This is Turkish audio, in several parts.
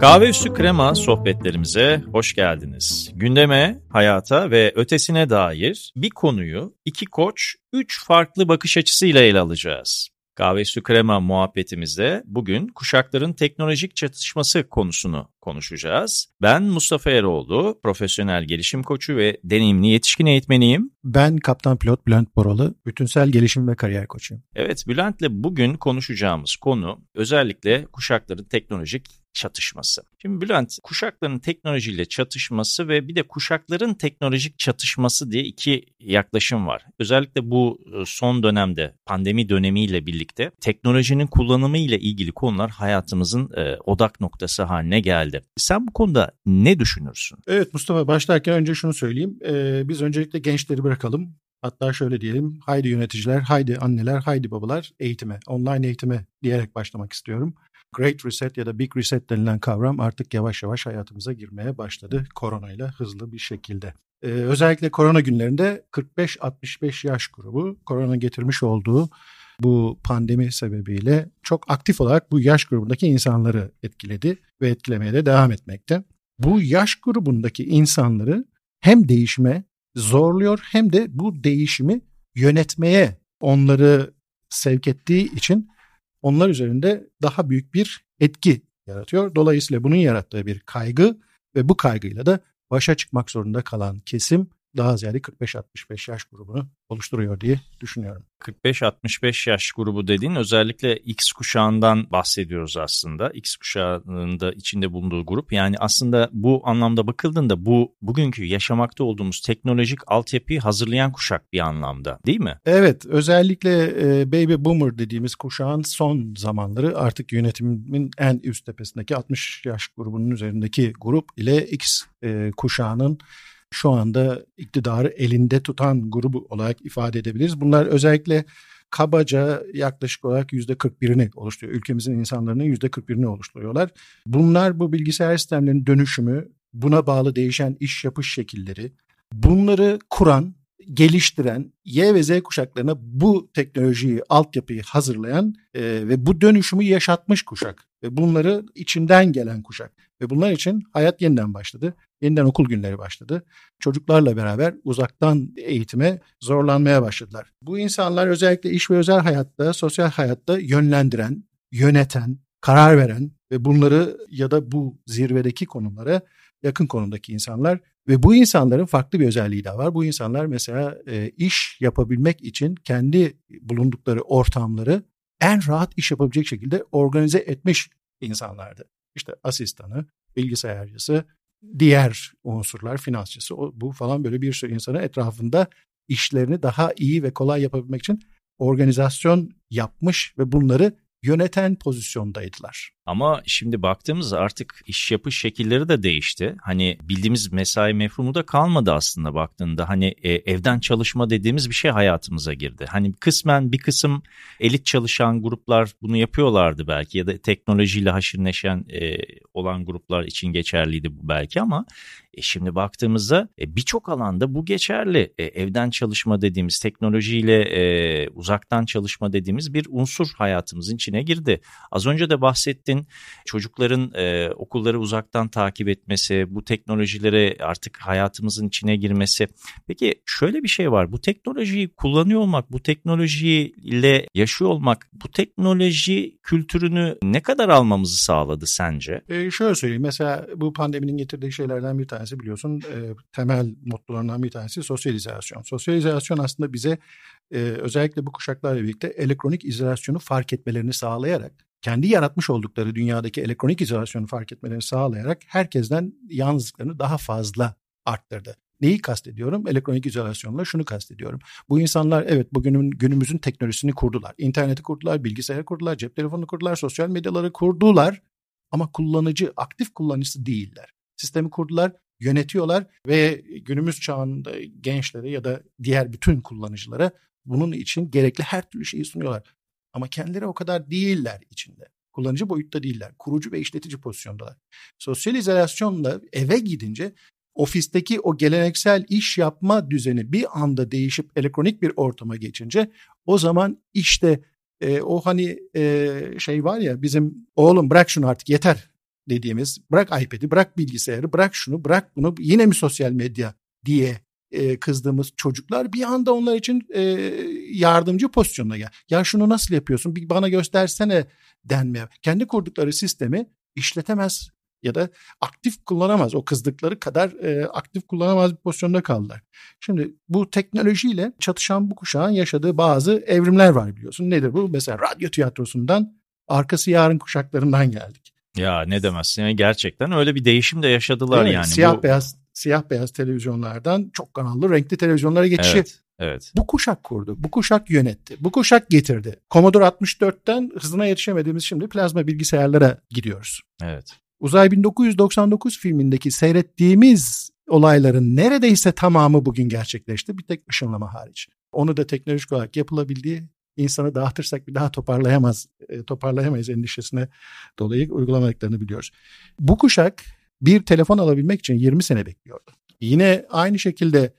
Kahve üstü krema sohbetlerimize hoş geldiniz. Gündeme, hayata ve ötesine dair bir konuyu iki koç, üç farklı bakış açısıyla ele alacağız. Kahve üstü krema muhabbetimizde bugün kuşakların teknolojik çatışması konusunu konuşacağız. Ben Mustafa Eroğlu, profesyonel gelişim koçu ve deneyimli yetişkin eğitmeniyim. Ben kaptan pilot Bülent Boralı, bütünsel gelişim ve kariyer koçuyum. Evet, Bülent'le bugün konuşacağımız konu özellikle kuşakların teknolojik çatışması. Şimdi Bülent, kuşakların teknolojiyle çatışması ve bir de kuşakların teknolojik çatışması diye iki yaklaşım var. Özellikle bu e, son dönemde pandemi dönemiyle birlikte teknolojinin kullanımı ile ilgili konular hayatımızın e, odak noktası haline geldi. Sen bu konuda ne düşünürsün? Evet Mustafa başlarken önce şunu söyleyeyim. Ee, biz öncelikle gençleri bırakalım. Hatta şöyle diyelim, haydi yöneticiler, haydi anneler, haydi babalar eğitime, online eğitime diyerek başlamak istiyorum. Great Reset ya da Big Reset denilen kavram artık yavaş yavaş hayatımıza girmeye başladı koronayla hızlı bir şekilde. Ee, özellikle korona günlerinde 45-65 yaş grubu korona getirmiş olduğu bu pandemi sebebiyle çok aktif olarak bu yaş grubundaki insanları etkiledi ve etkilemeye de devam etmekte. Bu yaş grubundaki insanları hem değişime zorluyor hem de bu değişimi yönetmeye onları sevk ettiği için onlar üzerinde daha büyük bir etki yaratıyor. Dolayısıyla bunun yarattığı bir kaygı ve bu kaygıyla da başa çıkmak zorunda kalan kesim daha ziyade 45-65 yaş grubunu oluşturuyor diye düşünüyorum. 45-65 yaş grubu dediğin özellikle X kuşağından bahsediyoruz aslında. X kuşağının da içinde bulunduğu grup. Yani aslında bu anlamda bakıldığında bu bugünkü yaşamakta olduğumuz teknolojik altyapıyı hazırlayan kuşak bir anlamda değil mi? Evet özellikle e, baby boomer dediğimiz kuşağın son zamanları artık yönetimin en üst tepesindeki 60 yaş grubunun üzerindeki grup ile X e, kuşağının şu anda iktidarı elinde tutan grubu olarak ifade edebiliriz. Bunlar özellikle kabaca yaklaşık olarak %41'ini oluşturuyor. Ülkemizin insanlarının %41'ini oluşturuyorlar. Bunlar bu bilgisayar sistemlerinin dönüşümü, buna bağlı değişen iş yapış şekilleri, bunları kuran, geliştiren Y ve Z kuşaklarına bu teknolojiyi, altyapıyı hazırlayan e, ve bu dönüşümü yaşatmış kuşak ve bunları içinden gelen kuşak ve bunlar için hayat yeniden başladı. Yeniden okul günleri başladı. Çocuklarla beraber uzaktan eğitime zorlanmaya başladılar. Bu insanlar özellikle iş ve özel hayatta, sosyal hayatta yönlendiren, yöneten, karar veren ve bunları ya da bu zirvedeki konumlara yakın konumdaki insanlar ve bu insanların farklı bir özelliği de var. Bu insanlar mesela e, iş yapabilmek için kendi bulundukları ortamları en rahat iş yapabilecek şekilde organize etmiş insanlardı. İşte asistanı, bilgisayarcısı, diğer unsurlar, finansçısı, o, bu falan böyle bir sürü insanın etrafında işlerini daha iyi ve kolay yapabilmek için organizasyon yapmış ve bunları yöneten pozisyondaydılar. Ama şimdi baktığımızda artık iş yapış şekilleri de değişti. Hani bildiğimiz mesai mefhumu da kalmadı aslında baktığında. Hani e, evden çalışma dediğimiz bir şey hayatımıza girdi. Hani kısmen bir kısım elit çalışan gruplar bunu yapıyorlardı belki ya da teknolojiyle haşır neşen e, olan gruplar için geçerliydi bu belki ama e, şimdi baktığımızda e, birçok alanda bu geçerli. E, evden çalışma dediğimiz teknolojiyle e, uzaktan çalışma dediğimiz bir unsur hayatımızın içine girdi. Az önce de bahsettin çocukların e, okulları uzaktan takip etmesi, bu teknolojilere artık hayatımızın içine girmesi. Peki şöyle bir şey var. Bu teknolojiyi kullanıyor olmak, bu teknolojiyle yaşıyor olmak, bu teknoloji kültürünü ne kadar almamızı sağladı sence? E şöyle söyleyeyim. Mesela bu pandeminin getirdiği şeylerden bir tanesi biliyorsun e, temel mottolarından bir tanesi sosyalizasyon. Sosyalizasyon aslında bize e, özellikle bu kuşaklarla birlikte elektronik izolasyonu fark etmelerini sağlayarak kendi yaratmış oldukları dünyadaki elektronik izolasyonu fark etmelerini sağlayarak herkesten yalnızlıklarını daha fazla arttırdı. Neyi kastediyorum? Elektronik izolasyonla şunu kastediyorum. Bu insanlar evet bugünün günümüzün teknolojisini kurdular. İnterneti kurdular, bilgisayarı kurdular, cep telefonu kurdular, sosyal medyaları kurdular. Ama kullanıcı, aktif kullanıcısı değiller. Sistemi kurdular, yönetiyorlar ve günümüz çağında gençlere ya da diğer bütün kullanıcılara bunun için gerekli her türlü şeyi sunuyorlar. Ama kendileri o kadar değiller içinde. Kullanıcı boyutta değiller. Kurucu ve işletici pozisyondalar. Sosyal izolasyonla eve gidince ofisteki o geleneksel iş yapma düzeni bir anda değişip elektronik bir ortama geçince o zaman işte e, o hani e, şey var ya bizim oğlum bırak şunu artık yeter dediğimiz bırak iPad'i, bırak bilgisayarı, bırak şunu, bırak bunu yine mi sosyal medya diye e, kızdığımız çocuklar bir anda onlar için e, yardımcı pozisyonuna gel. Ya şunu nasıl yapıyorsun? Bir bana göstersene denmeye. Kendi kurdukları sistemi işletemez ya da aktif kullanamaz. O kızdıkları kadar e, aktif kullanamaz bir pozisyonda kaldılar. Şimdi bu teknolojiyle çatışan bu kuşağın yaşadığı bazı evrimler var biliyorsun. Nedir bu? Mesela radyo tiyatrosundan arkası yarın kuşaklarından geldik. Ya ne demezsin yani gerçekten öyle bir değişim de yaşadılar yani. Siyah bu... beyaz siyah beyaz televizyonlardan çok kanallı renkli televizyonlara geçişi Evet, evet. bu kuşak kurdu. Bu kuşak yönetti. Bu kuşak getirdi. Commodore 64'ten hızına yetişemediğimiz şimdi plazma bilgisayarlara gidiyoruz. Evet. Uzay 1999 filmindeki seyrettiğimiz olayların neredeyse tamamı bugün gerçekleşti. Bir tek ışınlama hariç. Onu da teknolojik olarak yapılabildiği insanı dağıtırsak bir daha toparlayamaz, e, toparlayamayız endişesine dolayı uygulamadıklarını biliyoruz. Bu kuşak bir telefon alabilmek için 20 sene bekliyordu. Yine aynı şekilde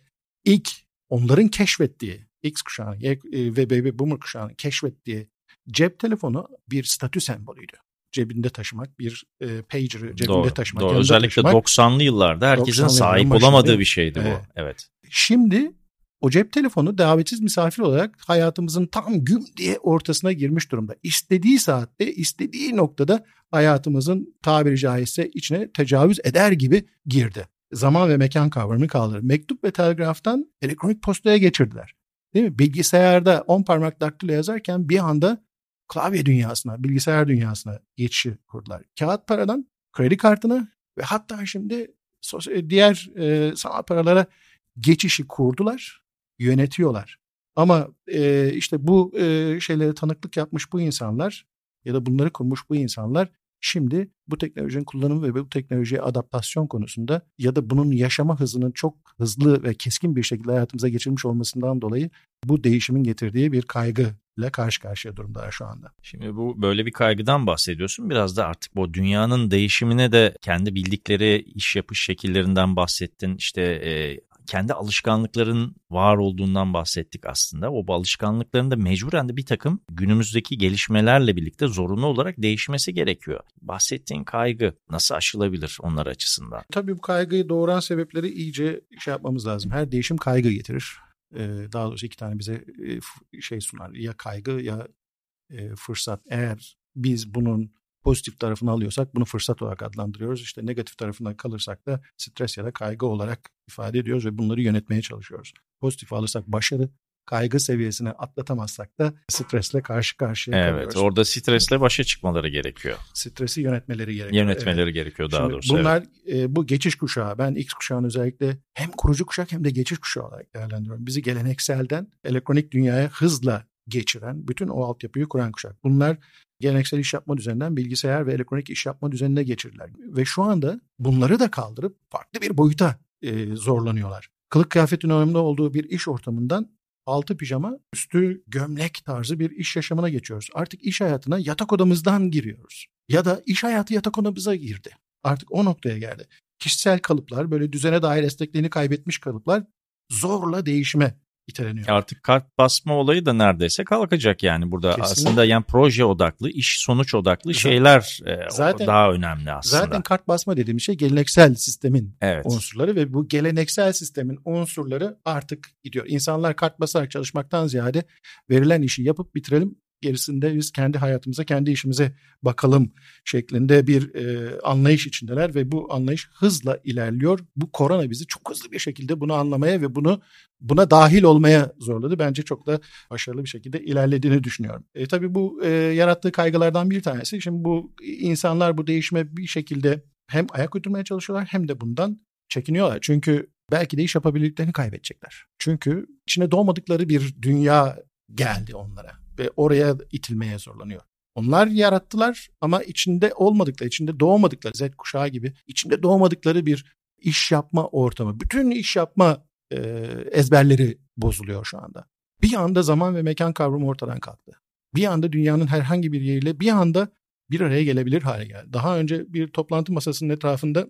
ilk onların keşfettiği X kuşağı e, ve Baby Boomer kuşağının keşfettiği cep telefonu bir statü sembolüydü. Cebinde taşımak, bir e, pager'ı cebinde doğru, taşımak. Doğru. Özellikle taşımak. 90'lı yıllarda herkesin 90'lı sahip olamadığı bir şeydi Evet. bu. Evet. Şimdi o cep telefonu davetsiz misafir olarak hayatımızın tam güm diye ortasına girmiş durumda. İstediği saatte, istediği noktada hayatımızın tabiri caizse içine tecavüz eder gibi girdi. Zaman ve mekan kavramını kaldırdı. Mektup ve telgraftan elektronik postaya geçirdiler. Değil mi? Bilgisayarda 10 parmak daktilo yazarken bir anda klavye dünyasına, bilgisayar dünyasına geçişi kurdular. Kağıt paradan kredi kartına ve hatta şimdi diğer e, sanal paralara geçişi kurdular, yönetiyorlar. Ama e, işte bu e, şeylere tanıklık yapmış bu insanlar ya da bunları kurmuş bu insanlar şimdi bu teknolojinin kullanımı ve bu teknolojiye adaptasyon konusunda ya da bunun yaşama hızının çok hızlı ve keskin bir şekilde hayatımıza geçirilmiş olmasından dolayı bu değişimin getirdiği bir kaygıyla karşı karşıya durumdalar şu anda. Şimdi bu böyle bir kaygıdan bahsediyorsun. Biraz da artık bu dünyanın değişimine de kendi bildikleri iş yapış şekillerinden bahsettin. İşte e, kendi alışkanlıkların var olduğundan bahsettik aslında. O alışkanlıkların da mecburen de bir takım günümüzdeki gelişmelerle birlikte zorunlu olarak değişmesi gerekiyor. Bahsettiğin kaygı nasıl aşılabilir onlar açısından? Tabii bu kaygıyı doğuran sebepleri iyice şey yapmamız lazım. Her değişim kaygı getirir. Ee, daha doğrusu iki tane bize e, şey sunar. Ya kaygı ya e, fırsat. Eğer biz bunun pozitif tarafını alıyorsak bunu fırsat olarak adlandırıyoruz. İşte negatif tarafına kalırsak da stres ya da kaygı olarak ifade ediyoruz ve bunları yönetmeye çalışıyoruz. Pozitif alırsak başarı, kaygı seviyesini atlatamazsak da stresle karşı karşıya Evet kalıyoruz. orada stresle başa çıkmaları gerekiyor. Stresi yönetmeleri gerekiyor. Yönetmeleri Evet. gerekiyor daha Şimdi doğrusu. evet. Bunlar e, bu geçiş kuşağı. Ben X kuşağını özellikle hem kurucu kuşak hem de geçiş kuşağı olarak değerlendiriyorum. Bizi gelenekselden elektronik dünyaya hızla geçiren, bütün o altyapıyı kuran kuşak. Bunlar geleneksel iş yapma düzeninden bilgisayar ve elektronik iş yapma düzenine geçirdiler. Ve şu anda bunları da kaldırıp farklı bir boyuta e, zorlanıyorlar. Kılık kıyafetin önemli olduğu bir iş ortamından altı pijama, üstü gömlek tarzı bir iş yaşamına geçiyoruz. Artık iş hayatına yatak odamızdan giriyoruz. Ya da iş hayatı yatak odamıza girdi. Artık o noktaya geldi. Kişisel kalıplar, böyle düzene dair esnekliğini kaybetmiş kalıplar zorla değişime iteleniyor. Artık kart basma olayı da neredeyse kalkacak yani burada Kesinlikle. aslında yani proje odaklı, iş sonuç odaklı Zaten- şeyler e, zaten- daha önemli aslında. Zaten kart basma dediğimiz şey geleneksel sistemin evet. unsurları ve bu geleneksel sistemin unsurları artık gidiyor. İnsanlar kart basarak çalışmaktan ziyade verilen işi yapıp bitirelim gerisinde biz kendi hayatımıza, kendi işimize bakalım şeklinde bir e, anlayış içindeler ve bu anlayış hızla ilerliyor. Bu korona bizi çok hızlı bir şekilde bunu anlamaya ve bunu buna dahil olmaya zorladı. Bence çok da başarılı bir şekilde ilerlediğini düşünüyorum. E, tabii bu e, yarattığı kaygılardan bir tanesi. Şimdi bu insanlar bu değişime bir şekilde hem ayak uydurmaya çalışıyorlar hem de bundan çekiniyorlar. Çünkü belki de iş yapabildiklerini kaybedecekler. Çünkü içine doğmadıkları bir dünya geldi onlara ve oraya itilmeye zorlanıyor. Onlar yarattılar ama içinde olmadıkları, içinde doğmadıkları Z kuşağı gibi içinde doğmadıkları bir iş yapma ortamı, bütün iş yapma e, ezberleri bozuluyor şu anda. Bir anda zaman ve mekan kavramı ortadan kalktı. Bir anda dünyanın herhangi bir yeriyle bir anda bir araya gelebilir hale geldi. Daha önce bir toplantı masasının etrafında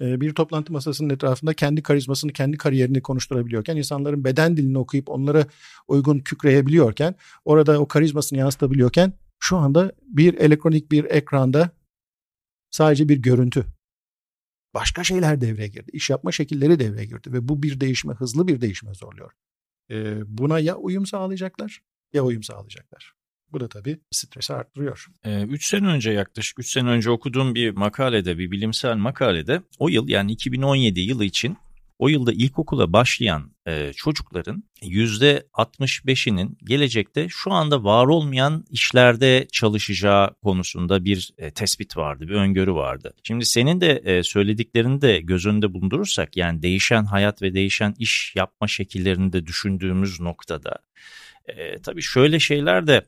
bir toplantı masasının etrafında kendi karizmasını, kendi kariyerini konuşturabiliyorken, insanların beden dilini okuyup onlara uygun kükreyebiliyorken, orada o karizmasını yansıtabiliyorken şu anda bir elektronik bir ekranda sadece bir görüntü. Başka şeyler devreye girdi. İş yapma şekilleri devreye girdi ve bu bir değişime, hızlı bir değişime zorluyor. Ee, buna ya uyum sağlayacaklar ya uyum sağlayacaklar. Bu da tabii stresi arttırıyor. 3 ee, sene önce yaklaşık 3 sene önce okuduğum bir makalede, bir bilimsel makalede o yıl yani 2017 yılı için o yılda ilkokula başlayan e, çocukların %65'inin gelecekte şu anda var olmayan işlerde çalışacağı konusunda bir e, tespit vardı, bir öngörü vardı. Şimdi senin de e, söylediklerini de göz önünde bulundurursak yani değişen hayat ve değişen iş yapma şekillerini de düşündüğümüz noktada e, tabii şöyle şeyler de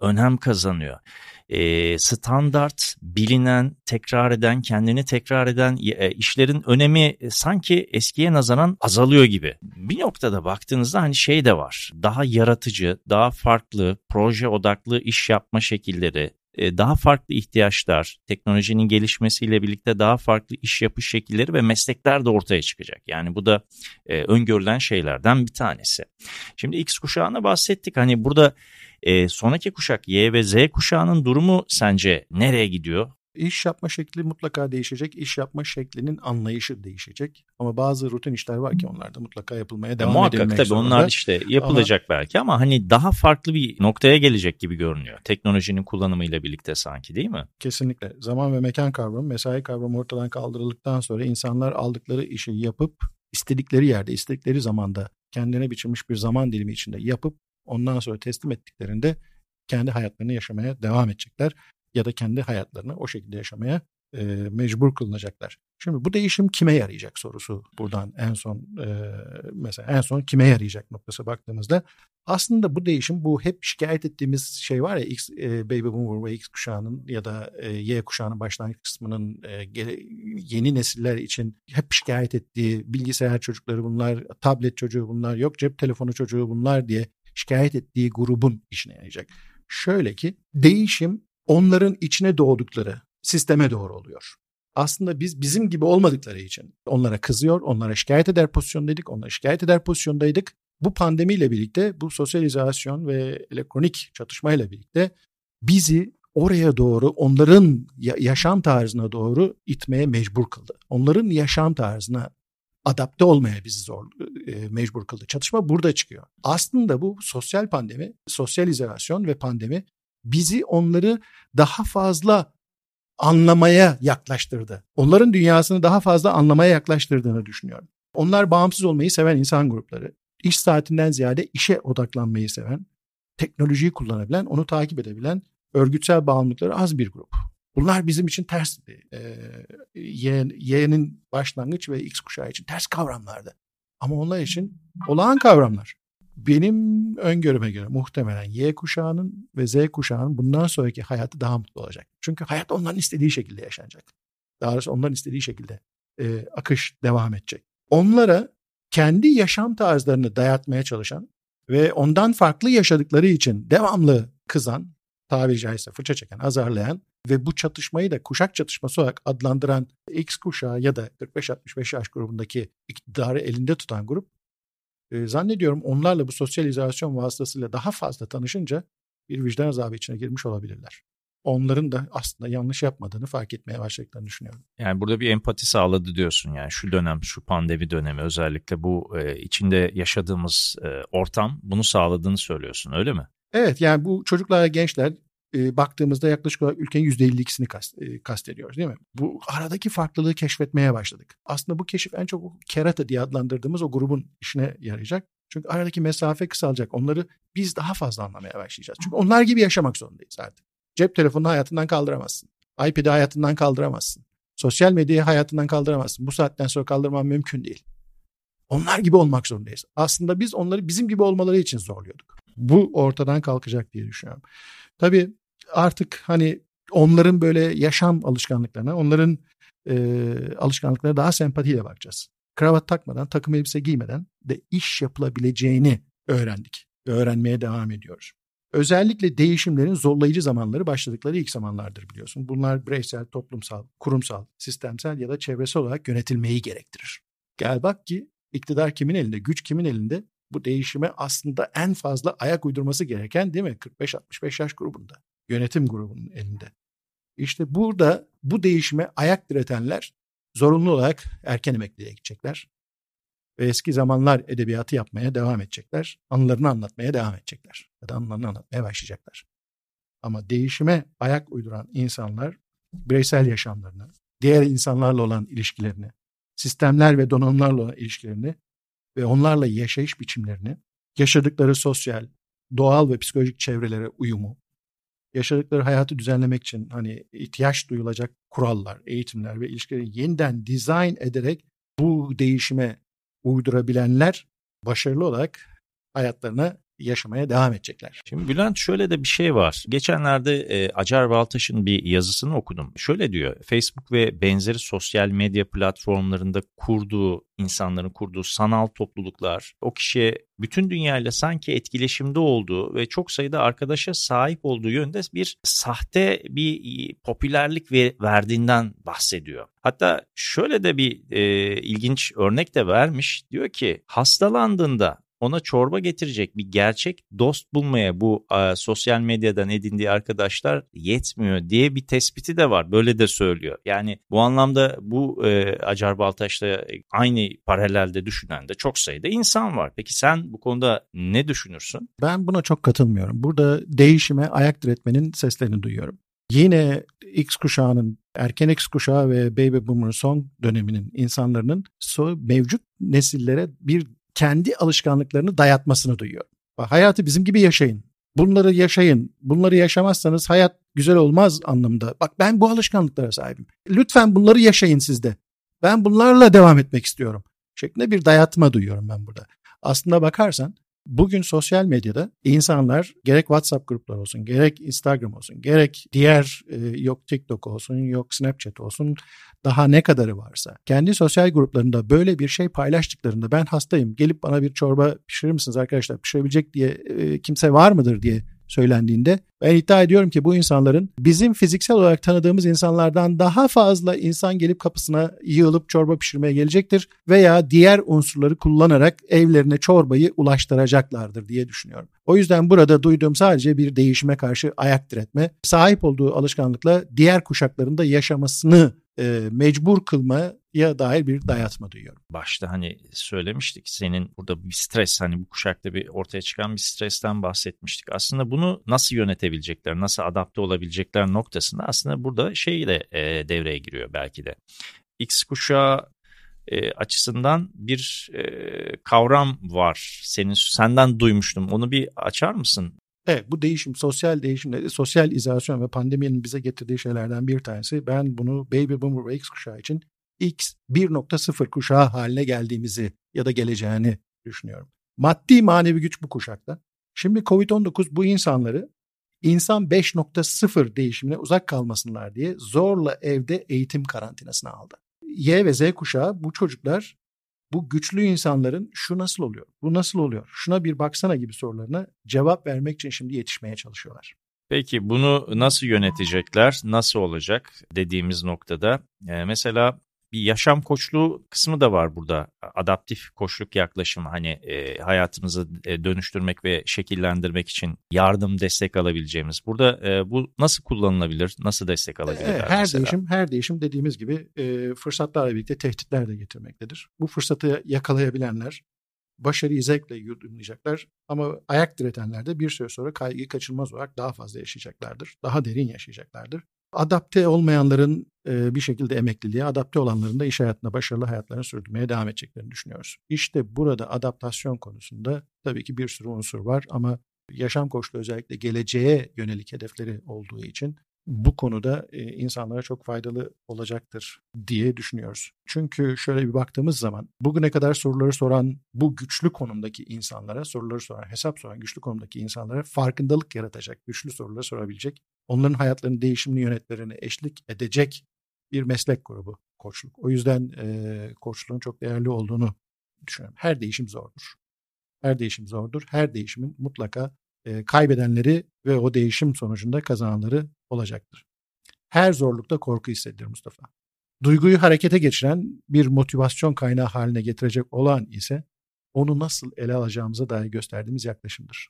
önem kazanıyor e, standart, bilinen, tekrar eden, kendini tekrar eden e, işlerin önemi e, sanki eskiye nazaran azalıyor gibi. Bir noktada baktığınızda hani şey de var. Daha yaratıcı, daha farklı, proje odaklı iş yapma şekilleri, daha farklı ihtiyaçlar, teknolojinin gelişmesiyle birlikte daha farklı iş yapış şekilleri ve meslekler de ortaya çıkacak. Yani bu da e, öngörülen şeylerden bir tanesi. Şimdi X kuşağına bahsettik. Hani burada e, sonraki kuşak Y ve Z kuşağının durumu sence nereye gidiyor? İş yapma şekli mutlaka değişecek. İş yapma şeklinin anlayışı değişecek. Ama bazı rutin işler var ki onlar da mutlaka yapılmaya devam e, muhakkak tabii zorunda. onlar işte yapılacak ama, belki ama hani daha farklı bir noktaya gelecek gibi görünüyor. Teknolojinin kullanımıyla birlikte sanki değil mi? Kesinlikle. Zaman ve mekan kavramı, mesai kavramı ortadan kaldırıldıktan sonra insanlar aldıkları işi yapıp istedikleri yerde, istedikleri zamanda kendine biçilmiş bir zaman dilimi içinde yapıp ondan sonra teslim ettiklerinde kendi hayatlarını yaşamaya devam edecekler ya da kendi hayatlarını o şekilde yaşamaya e, mecbur kılınacaklar. Şimdi bu değişim kime yarayacak sorusu buradan en son e, mesela en son kime yarayacak noktası baktığımızda aslında bu değişim bu hep şikayet ettiğimiz şey var ya X e, Baby Boomer ve X kuşağının ya da e, Y kuşağının başlangıç kısmının e, yeni nesiller için hep şikayet ettiği bilgisayar çocukları bunlar, tablet çocuğu bunlar, yok cep telefonu çocuğu bunlar diye şikayet ettiği grubun işine yarayacak. Şöyle ki değişim onların içine doğdukları sisteme doğru oluyor. Aslında biz bizim gibi olmadıkları için onlara kızıyor, onlara şikayet eder pozisyondaydık, onlara şikayet eder pozisyondaydık. Bu pandemiyle birlikte, bu sosyalizasyon ve elektronik çatışmayla birlikte bizi oraya doğru, onların yaşam tarzına doğru itmeye mecbur kıldı. Onların yaşam tarzına adapte olmaya bizi zor e, mecbur kıldı. Çatışma burada çıkıyor. Aslında bu sosyal pandemi, sosyal izolasyon ve pandemi bizi onları daha fazla anlamaya yaklaştırdı. Onların dünyasını daha fazla anlamaya yaklaştırdığını düşünüyorum. Onlar bağımsız olmayı seven insan grupları. İş saatinden ziyade işe odaklanmayı seven, teknolojiyi kullanabilen, onu takip edebilen, örgütsel bağımlılıkları az bir grup. Bunlar bizim için ters, e, Y'nin başlangıç ve X kuşağı için ters kavramlardı. Ama onlar için olağan kavramlar. Benim öngörüme göre muhtemelen Y kuşağının ve Z kuşağının bundan sonraki hayatı daha mutlu olacak. Çünkü hayat onların istediği şekilde yaşanacak. Daha doğrusu onların istediği şekilde e, akış devam edecek. Onlara kendi yaşam tarzlarını dayatmaya çalışan ve ondan farklı yaşadıkları için devamlı kızan, tabiri caizse fırça çeken, azarlayan ve bu çatışmayı da kuşak çatışması olarak adlandıran X kuşağı ya da 45-65 yaş grubundaki iktidarı elinde tutan grup e, zannediyorum onlarla bu sosyal izolasyon vasıtasıyla daha fazla tanışınca bir vicdan azabı içine girmiş olabilirler. Onların da aslında yanlış yapmadığını fark etmeye başladıklarını düşünüyorum. Yani burada bir empati sağladı diyorsun yani şu dönem, şu pandemi dönemi özellikle bu e, içinde yaşadığımız e, ortam bunu sağladığını söylüyorsun öyle mi? Evet yani bu çocuklar, gençler e, baktığımızda yaklaşık olarak ülkenin %52'sini kast, e, kastediyoruz değil mi? Bu aradaki farklılığı keşfetmeye başladık. Aslında bu keşif en çok kerata diye adlandırdığımız o grubun işine yarayacak. Çünkü aradaki mesafe kısalacak. Onları biz daha fazla anlamaya başlayacağız. Çünkü onlar gibi yaşamak zorundayız artık. Cep telefonunu hayatından kaldıramazsın. iPad'i hayatından kaldıramazsın. Sosyal medyayı hayatından kaldıramazsın. Bu saatten sonra kaldırman mümkün değil. Onlar gibi olmak zorundayız. Aslında biz onları bizim gibi olmaları için zorluyorduk. Bu ortadan kalkacak diye düşünüyorum. Tabii artık hani onların böyle yaşam alışkanlıklarına, onların e, alışkanlıklarına daha sempatiyle bakacağız. Kravat takmadan, takım elbise giymeden de iş yapılabileceğini öğrendik. Öğrenmeye devam ediyoruz. Özellikle değişimlerin zorlayıcı zamanları başladıkları ilk zamanlardır biliyorsun. Bunlar bireysel, toplumsal, kurumsal, sistemsel ya da çevresel olarak yönetilmeyi gerektirir. Gel bak ki iktidar kimin elinde, güç kimin elinde bu değişime aslında en fazla ayak uydurması gereken değil mi? 45-65 yaş grubunda. Yönetim grubunun elinde. İşte burada bu değişime ayak diretenler zorunlu olarak erken emekliliğe gidecekler. Ve eski zamanlar edebiyatı yapmaya devam edecekler. Anılarını anlatmaya devam edecekler. Ya da anılarını anlatmaya başlayacaklar. Ama değişime ayak uyduran insanlar bireysel yaşamlarını, diğer insanlarla olan ilişkilerini, sistemler ve donanımlarla olan ilişkilerini ve onlarla yaşayış biçimlerini, yaşadıkları sosyal, doğal ve psikolojik çevrelere uyumu, yaşadıkları hayatı düzenlemek için hani ihtiyaç duyulacak kurallar, eğitimler ve ilişkileri yeniden dizayn ederek bu değişime uydurabilenler başarılı olarak hayatlarına yaşamaya devam edecekler. Şimdi Bülent şöyle de bir şey var. Geçenlerde e, Acar Baltaş'ın bir yazısını okudum. Şöyle diyor. Facebook ve benzeri sosyal medya platformlarında kurduğu, insanların kurduğu sanal topluluklar o kişiye bütün dünyayla sanki etkileşimde olduğu ve çok sayıda arkadaşa sahip olduğu yönde bir sahte bir popülerlik verdiğinden bahsediyor. Hatta şöyle de bir e, ilginç örnek de vermiş. Diyor ki hastalandığında ona çorba getirecek bir gerçek dost bulmaya bu e, sosyal medyadan edindiği arkadaşlar yetmiyor diye bir tespiti de var. Böyle de söylüyor. Yani bu anlamda bu e, Acar Baltaş'la aynı paralelde düşünen de çok sayıda insan var. Peki sen bu konuda ne düşünürsün? Ben buna çok katılmıyorum. Burada değişime ayak diretmenin seslerini duyuyorum. Yine X kuşağının erken X kuşağı ve Baby Boomer son döneminin insanların so mevcut nesillere bir kendi alışkanlıklarını dayatmasını duyuyorum. Hayatı bizim gibi yaşayın. Bunları yaşayın. Bunları yaşamazsanız hayat güzel olmaz anlamında. Bak ben bu alışkanlıklara sahibim. Lütfen bunları yaşayın sizde. Ben bunlarla devam etmek istiyorum. Şeklinde bir dayatma duyuyorum ben burada. Aslında bakarsan Bugün sosyal medyada insanlar gerek WhatsApp grupları olsun, gerek Instagram olsun, gerek diğer e, yok TikTok olsun, yok Snapchat olsun daha ne kadarı varsa kendi sosyal gruplarında böyle bir şey paylaştıklarında ben hastayım gelip bana bir çorba pişirir misiniz arkadaşlar pişirebilecek diye e, kimse var mıdır diye söylendiğinde ben iddia ediyorum ki bu insanların bizim fiziksel olarak tanıdığımız insanlardan daha fazla insan gelip kapısına yığılıp çorba pişirmeye gelecektir veya diğer unsurları kullanarak evlerine çorbayı ulaştıracaklardır diye düşünüyorum. O yüzden burada duyduğum sadece bir değişime karşı ayak diretme, sahip olduğu alışkanlıkla diğer kuşakların da yaşamasını e, mecbur kılmaya dair bir dayatma duyuyorum. Başta hani söylemiştik senin burada bir stres hani bu kuşakta bir ortaya çıkan bir stresten bahsetmiştik. Aslında bunu nasıl yönetebilecekler, nasıl adapte olabilecekler noktasında aslında burada şey de e, devreye giriyor belki de. X kuşağı e, açısından bir e, kavram var. Senin senden duymuştum. Onu bir açar mısın? Evet bu değişim, sosyal değişim, sosyal izolasyon ve pandeminin bize getirdiği şeylerden bir tanesi. Ben bunu Baby Boomer ve X kuşağı için X 1.0 kuşağı haline geldiğimizi ya da geleceğini düşünüyorum. Maddi manevi güç bu kuşakta. Şimdi Covid-19 bu insanları insan 5.0 değişimine uzak kalmasınlar diye zorla evde eğitim karantinasına aldı. Y ve Z kuşağı bu çocuklar bu güçlü insanların şu nasıl oluyor, bu nasıl oluyor, şuna bir baksana gibi sorularına cevap vermek için şimdi yetişmeye çalışıyorlar. Peki bunu nasıl yönetecekler, nasıl olacak dediğimiz noktada e, mesela bir yaşam koçluğu kısmı da var burada. Adaptif koçluk yaklaşımı hani e, hayatımızı e, dönüştürmek ve şekillendirmek için yardım, destek alabileceğimiz. Burada e, bu nasıl kullanılabilir? Nasıl destek alabilir? E, her mesela? değişim, her değişim dediğimiz gibi e, fırsatlarla birlikte tehditler de getirmektedir. Bu fırsatı yakalayabilenler başarıyı zevkle yudumlayacaklar ama ayak diretenler de bir süre sonra kaygıyı kaçınılmaz olarak daha fazla yaşayacaklardır. Daha derin yaşayacaklardır. Adapte olmayanların e, bir şekilde emekliliğe, adapte olanların da iş hayatında başarılı hayatlarını sürdürmeye devam edeceklerini düşünüyoruz. İşte burada adaptasyon konusunda tabii ki bir sürü unsur var ama yaşam koçluğu özellikle geleceğe yönelik hedefleri olduğu için bu konuda e, insanlara çok faydalı olacaktır diye düşünüyoruz. Çünkü şöyle bir baktığımız zaman bugüne kadar soruları soran bu güçlü konumdaki insanlara, soruları soran, hesap soran güçlü konumdaki insanlara farkındalık yaratacak, güçlü soruları sorabilecek, onların hayatlarının değişimini yönetlerine eşlik edecek bir meslek grubu koçluk. O yüzden e, koçluğun çok değerli olduğunu düşünüyorum. Her değişim zordur. Her değişim zordur. Her değişimin mutlaka e, kaybedenleri ve o değişim sonucunda kazananları olacaktır. Her zorlukta korku hissedilir Mustafa. Duyguyu harekete geçiren bir motivasyon kaynağı haline getirecek olan ise onu nasıl ele alacağımıza dair gösterdiğimiz yaklaşımdır.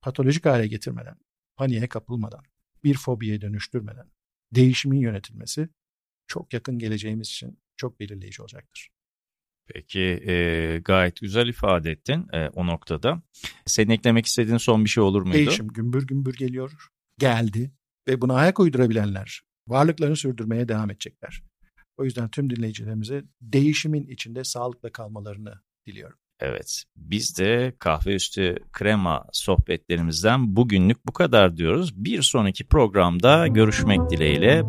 Patolojik hale getirmeden, paniğe kapılmadan, bir fobiye dönüştürmeden, değişimin yönetilmesi çok yakın geleceğimiz için çok belirleyici olacaktır. Peki e, gayet güzel ifade ettin e, o noktada. Senin eklemek istediğin son bir şey olur muydu? Değişim gümbür gümbür geliyor, geldi ve buna ayak uydurabilenler varlıklarını sürdürmeye devam edecekler. O yüzden tüm dinleyicilerimize değişimin içinde sağlıkla kalmalarını diliyorum. Evet, biz de kahve üstü krema sohbetlerimizden bugünlük bu kadar diyoruz. Bir sonraki programda görüşmek dileğiyle.